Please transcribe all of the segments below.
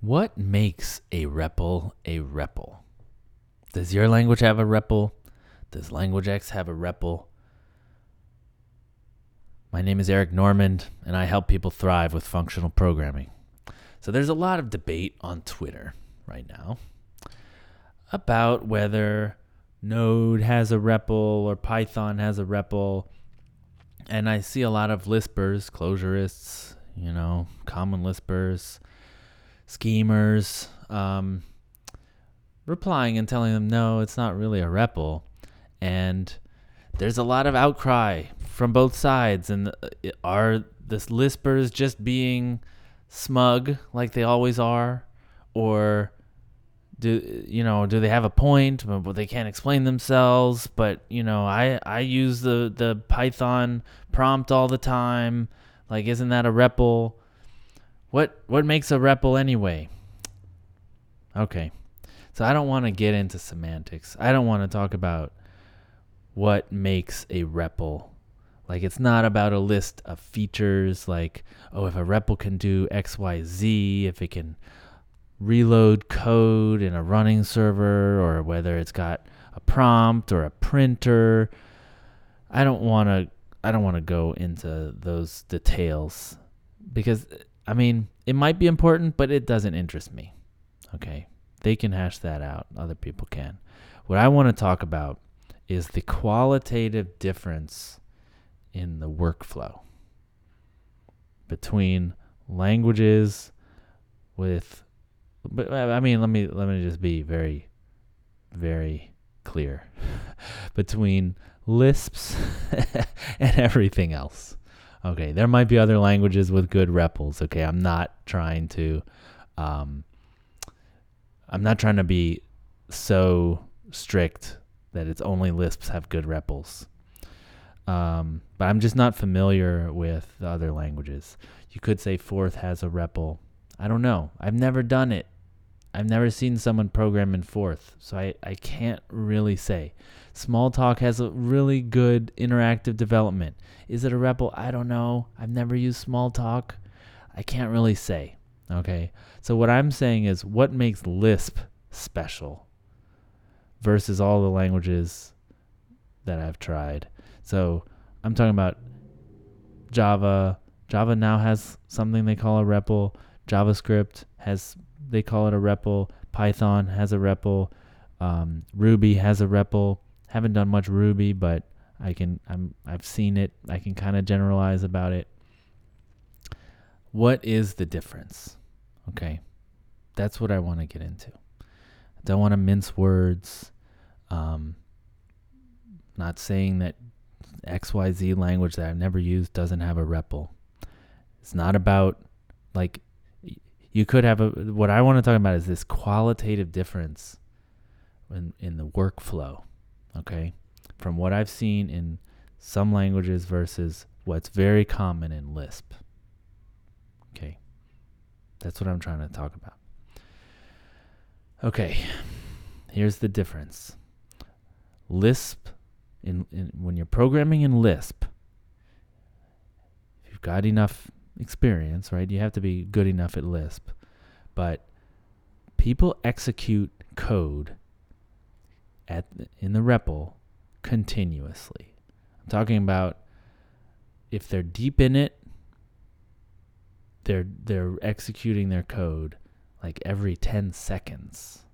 What makes a REPL a REPL? Does your language have a REPL? Does Language X have a REPL? My name is Eric Normand, and I help people thrive with functional programming. So there's a lot of debate on Twitter right now about whether Node has a REPL or Python has a REPL. And I see a lot of Lispers, Clojurists, you know, common Lispers, schemers, um, replying and telling them, no, it's not really a REPL. And there's a lot of outcry from both sides. And uh, are the Lispers just being smug like they always are? Or do you know do they have a point but they can't explain themselves but you know i i use the the python prompt all the time like isn't that a REPL what what makes a REPL anyway? Okay. So i don't want to get into semantics. I don't want to talk about what makes a REPL like it's not about a list of features like oh if a REPL can do xyz if it can reload code in a running server or whether it's got a prompt or a printer. I don't want to I don't want to go into those details because I mean, it might be important, but it doesn't interest me. Okay? They can hash that out. Other people can. What I want to talk about is the qualitative difference in the workflow between languages with but uh, I mean, let me let me just be very, very clear between Lisps and everything else. Okay, there might be other languages with good REPLs. Okay, I'm not trying to, um, I'm not trying to be so strict that it's only Lisps have good REPLs. Um, but I'm just not familiar with the other languages. You could say Forth has a REPL. I don't know. I've never done it. I've never seen someone program in Forth, so I, I can't really say. Smalltalk has a really good interactive development. Is it a REPL? I don't know. I've never used Smalltalk. I can't really say. Okay. So what I'm saying is what makes Lisp special versus all the languages that I've tried. So I'm talking about Java. Java now has something they call a REPL. JavaScript has they call it a REPL. Python has a REPL. Um, Ruby has a REPL. Haven't done much Ruby, but I can I'm I've seen it. I can kind of generalize about it. What is the difference? Okay. That's what I want to get into. I don't want to mince words. Um, not saying that XYZ language that I've never used doesn't have a REPL. It's not about like you could have a what I want to talk about is this qualitative difference in in the workflow, okay? From what I've seen in some languages versus what's very common in Lisp. Okay. That's what I'm trying to talk about. Okay. Here's the difference. Lisp in, in when you're programming in Lisp, if you've got enough experience, right? You have to be good enough at Lisp. But people execute code at in the REPL continuously. I'm talking about if they're deep in it, they're they're executing their code like every 10 seconds.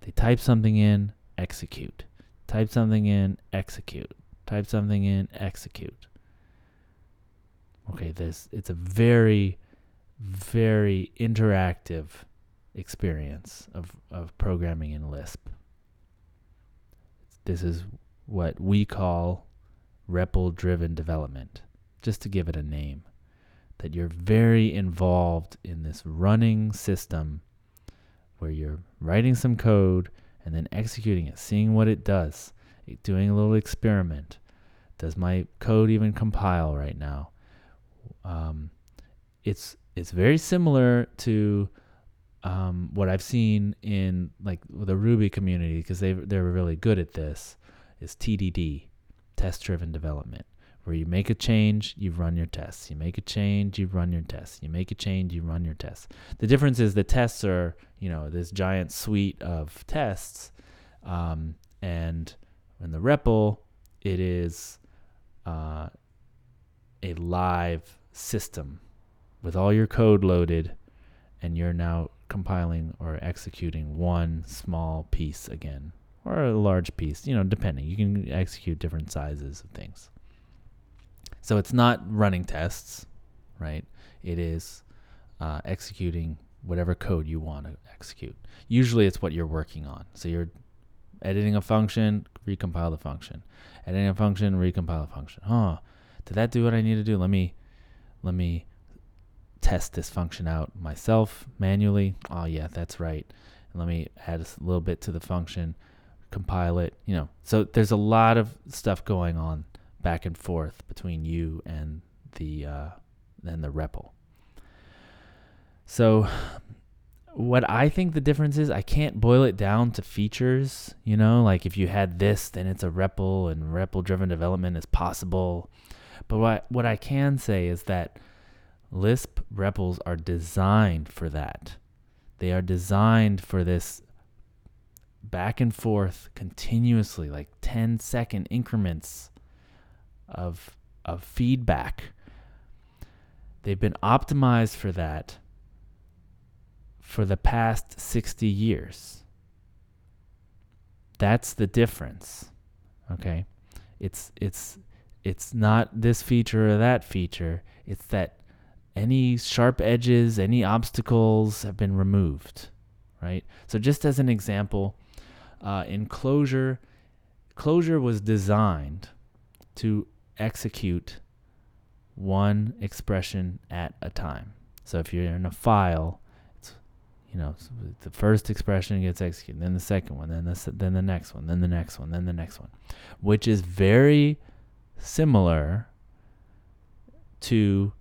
They type something in, execute. Type something in, execute. Type something in, execute. Okay, this it's a very very interactive experience of, of programming in Lisp. This is what we call REPL driven development, just to give it a name. That you're very involved in this running system where you're writing some code and then executing it, seeing what it does, doing a little experiment. Does my code even compile right now? Um, it's it's very similar to um, what I've seen in like the Ruby community because they they're really good at this is TDD, test driven development, where you make a change, you run your tests. You make a change, you run your tests. You make a change, you run your tests. The difference is the tests are, you know, this giant suite of tests, um, and in the REPL, it is uh, a live system with all your code loaded, and you're now compiling or executing one small piece again, or a large piece, you know, depending. You can execute different sizes of things. So it's not running tests, right? It is uh, executing whatever code you want to execute. Usually it's what you're working on. So you're editing a function, recompile the function. Editing a function, recompile a function. Huh. Did that do what I need to do? Let me let me test this function out myself manually. Oh yeah, that's right. Let me add a little bit to the function, compile it, you know. So there's a lot of stuff going on back and forth between you and the uh, and the REPL. So what I think the difference is, I can't boil it down to features. You know, like if you had this, then it's a REPL, and REPL driven development is possible. But what what I can say is that Lisp REPLs are designed for that. They are designed for this back and forth continuously, like 10 second increments of of feedback. They've been optimized for that for the past 60 years. That's the difference. Okay? It's it's it's not this feature or that feature. It's that any sharp edges, any obstacles have been removed, right? So just as an example, uh, in Clojure, Clojure was designed to execute one expression at a time. So if you're in a file, it's you know the first expression gets executed, then the second one, then the then the next one, then the next one, then the next one, which is very similar to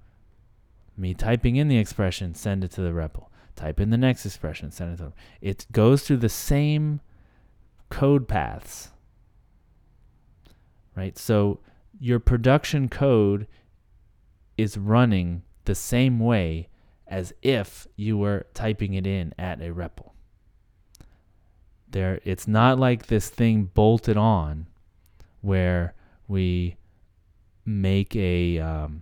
me typing in the expression, send it to the REPL. Type in the next expression, send it to. It goes through the same code paths, right? So your production code is running the same way as if you were typing it in at a REPL. There, it's not like this thing bolted on where we make a um,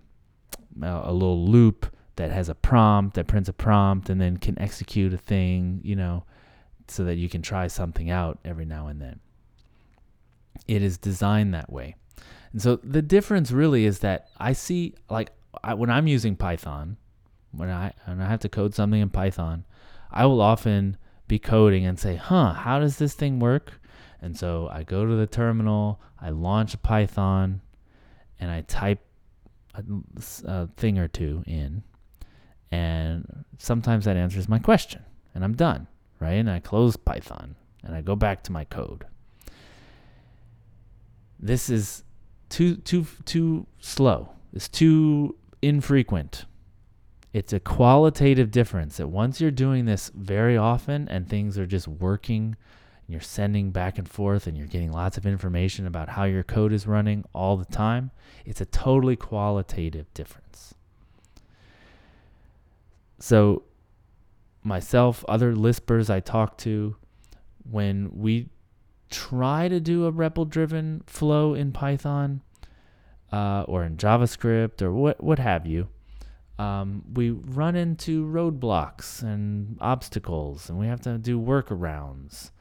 a little loop that has a prompt that prints a prompt and then can execute a thing, you know, so that you can try something out every now and then. It is designed that way. And so the difference really is that I see like I, when I'm using Python, when I when I have to code something in Python, I will often be coding and say, "Huh, how does this thing work?" And so I go to the terminal, I launch Python, and I type a, a thing or two in, and sometimes that answers my question, and I'm done, right? And I close Python and I go back to my code. This is too too too slow. It's too infrequent. It's a qualitative difference that once you're doing this very often and things are just working you're sending back and forth and you're getting lots of information about how your code is running all the time, it's a totally qualitative difference. So myself, other Lispers I talk to, when we try to do a REPL driven flow in Python uh, or in JavaScript or what, what have you, um, we run into roadblocks and obstacles and we have to do workarounds.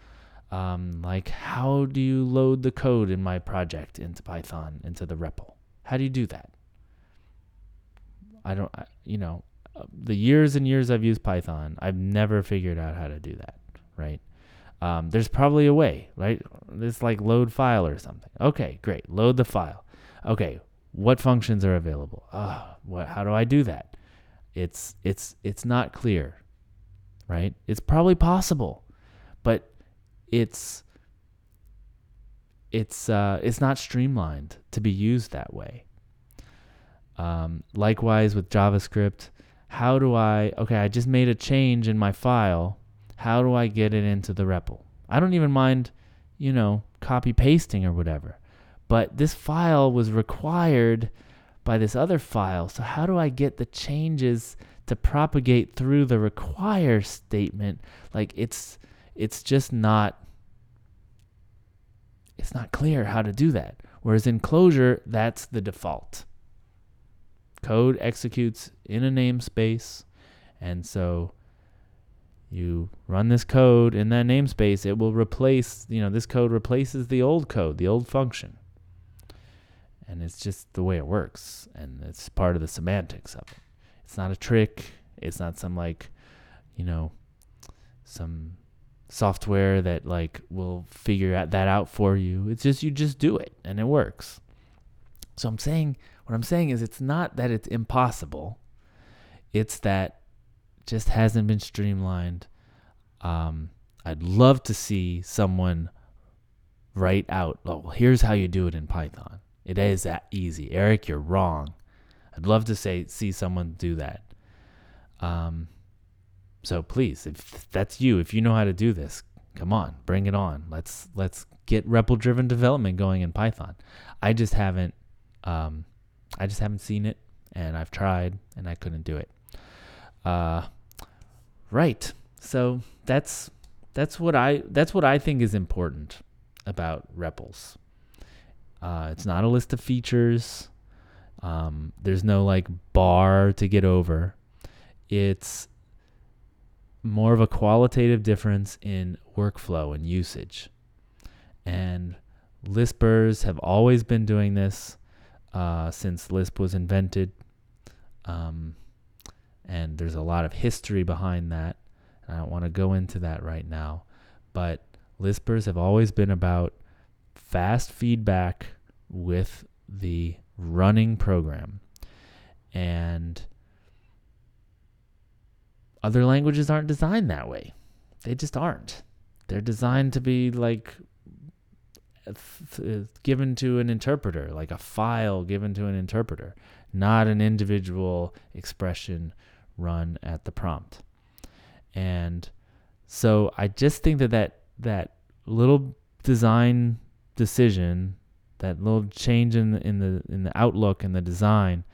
Um, like, how do you load the code in my project into Python, into the REPL? How do you do that? I don't, you know, uh, the years and years I've used Python, I've never figured out how to do that, right? Um, there's probably a way, right? It's like load file or something. Okay, great. Load the file. Okay, what functions are available? Uh, what? How do I do that? It's it's it's not clear, right? It's probably possible, it's it's uh, it's not streamlined to be used that way. Um, likewise with JavaScript, how do I? Okay, I just made a change in my file how do I get it into the REPL? I don't even mind, you know, copy pasting or whatever. but this file was required by this other file. So how do I get the changes to propagate through the require statement? Like it's it's just not it's not clear how to do that. Whereas in Clojure, that's the default. Code executes in a namespace, and so you run this code in that namespace, it will replace, you know, this code replaces the old code, the old function. And it's just the way it works, and it's part of the semantics of it. It's not a trick. It's not some like, you know, some software that like will figure out that out for you. It's just you just do it and it works. So I'm saying what I'm saying is it's not that it's impossible. It's that just hasn't been streamlined. Um, I'd love to see someone write out, oh, here's how you do it in Python. It is that easy. Eric, you're wrong. I'd love to say see someone do that. Um, so please, if that's you, if you know how to do this, come on, bring it on. Let's let's get REPL driven development going in Python. I just haven't um, I just haven't seen it and I've tried and I couldn't do it. Uh, right. So that's that's what I that's what I think is important about REPLs. Uh, it's not a list of features. Um, there's no like bar to get over. It's more of a qualitative difference in workflow and usage. And Lispers have always been doing this uh, since Lisp was invented. Um, and there's a lot of history behind that. I don't want to go into that right now. But Lispers have always been about fast feedback with the running program. And other languages aren't designed that way. They just aren't. They're designed to be like given to an interpreter, like a file given to an interpreter, not an individual expression run at the prompt. And so I just think that that, that little design decision, that little change in the, in the in the outlook and the design,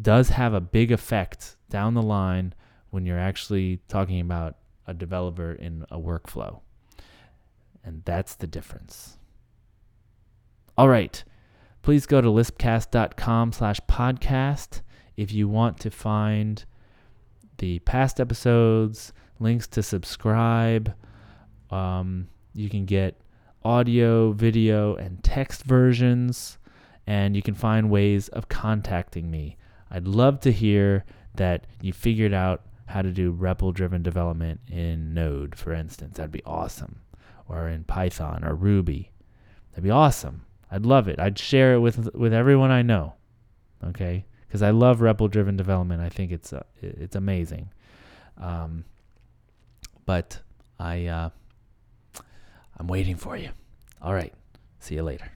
does have a big effect down the line when you're actually talking about a developer in a workflow. And that's the difference. All right. Please go to lispcast.com slash podcast if you want to find the past episodes, links to subscribe. Um, you can get audio, video, and text versions, and you can find ways of contacting me. I'd love to hear that you figured out how to do REPL driven development in Node, for instance. That'd be awesome. Or in Python or Ruby. That'd be awesome. I'd love it. I'd share it with with everyone I know. Okay? Cuz I love REPL driven development. I think it's uh, it's amazing. Um, but I uh, I'm waiting for you. All right. See you later.